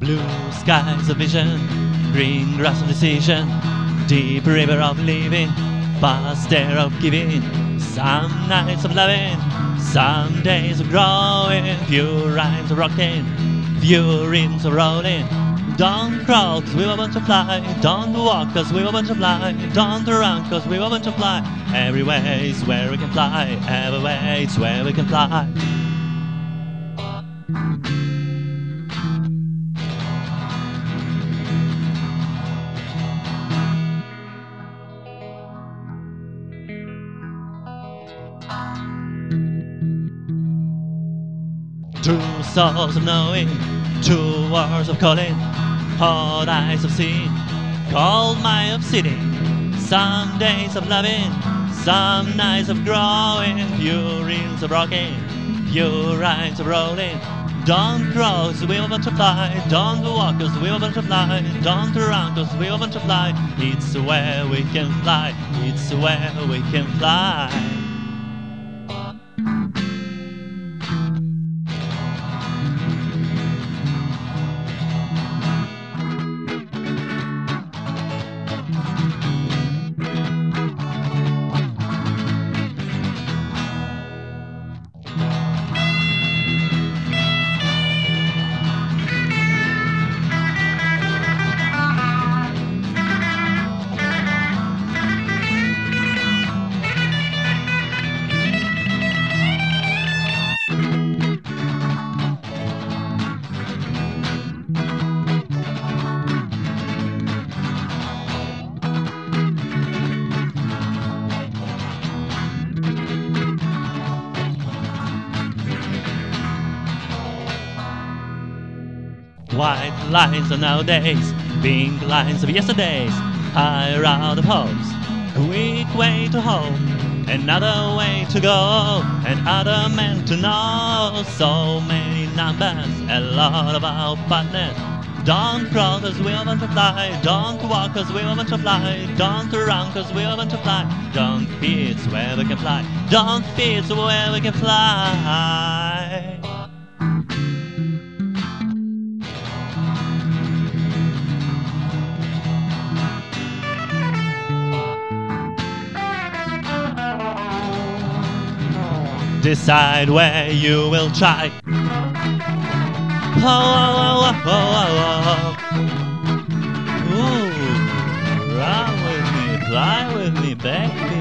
Blue skies of vision, green grass of decision, deep river of living, vast air of giving. Some nights of loving, some days of growing, few rhymes of rocking, few rhymes of rolling. Don't crawl cause we were born to fly, don't walk cause we were born to fly, don't run cause we were born to fly. Everywhere is where we can fly, every way's where we can fly. Two souls of knowing, two wars of calling, hot eyes of seeing, cold mind of sitting. Some days of loving, some nights of growing, few reels of rocking, few rhymes of rolling. Don't grow cause we want to fly, don't walk cause we want to fly, don't run cause we want to fly. It's where we can fly, it's where we can fly. White lines of nowadays, pink lines of yesterdays, higher out of hopes, quick way to home, another way to go, and other men to know. So many numbers, a lot of our partners. Don't crawl cause we want to fly, don't walk cause we want to fly, don't run cause we want to fly, don't fear where we can fly, don't fear where we can fly. Decide where you will try. Oh, oh, oh, oh, oh, oh. Ooh, run with me, fly with me, baby.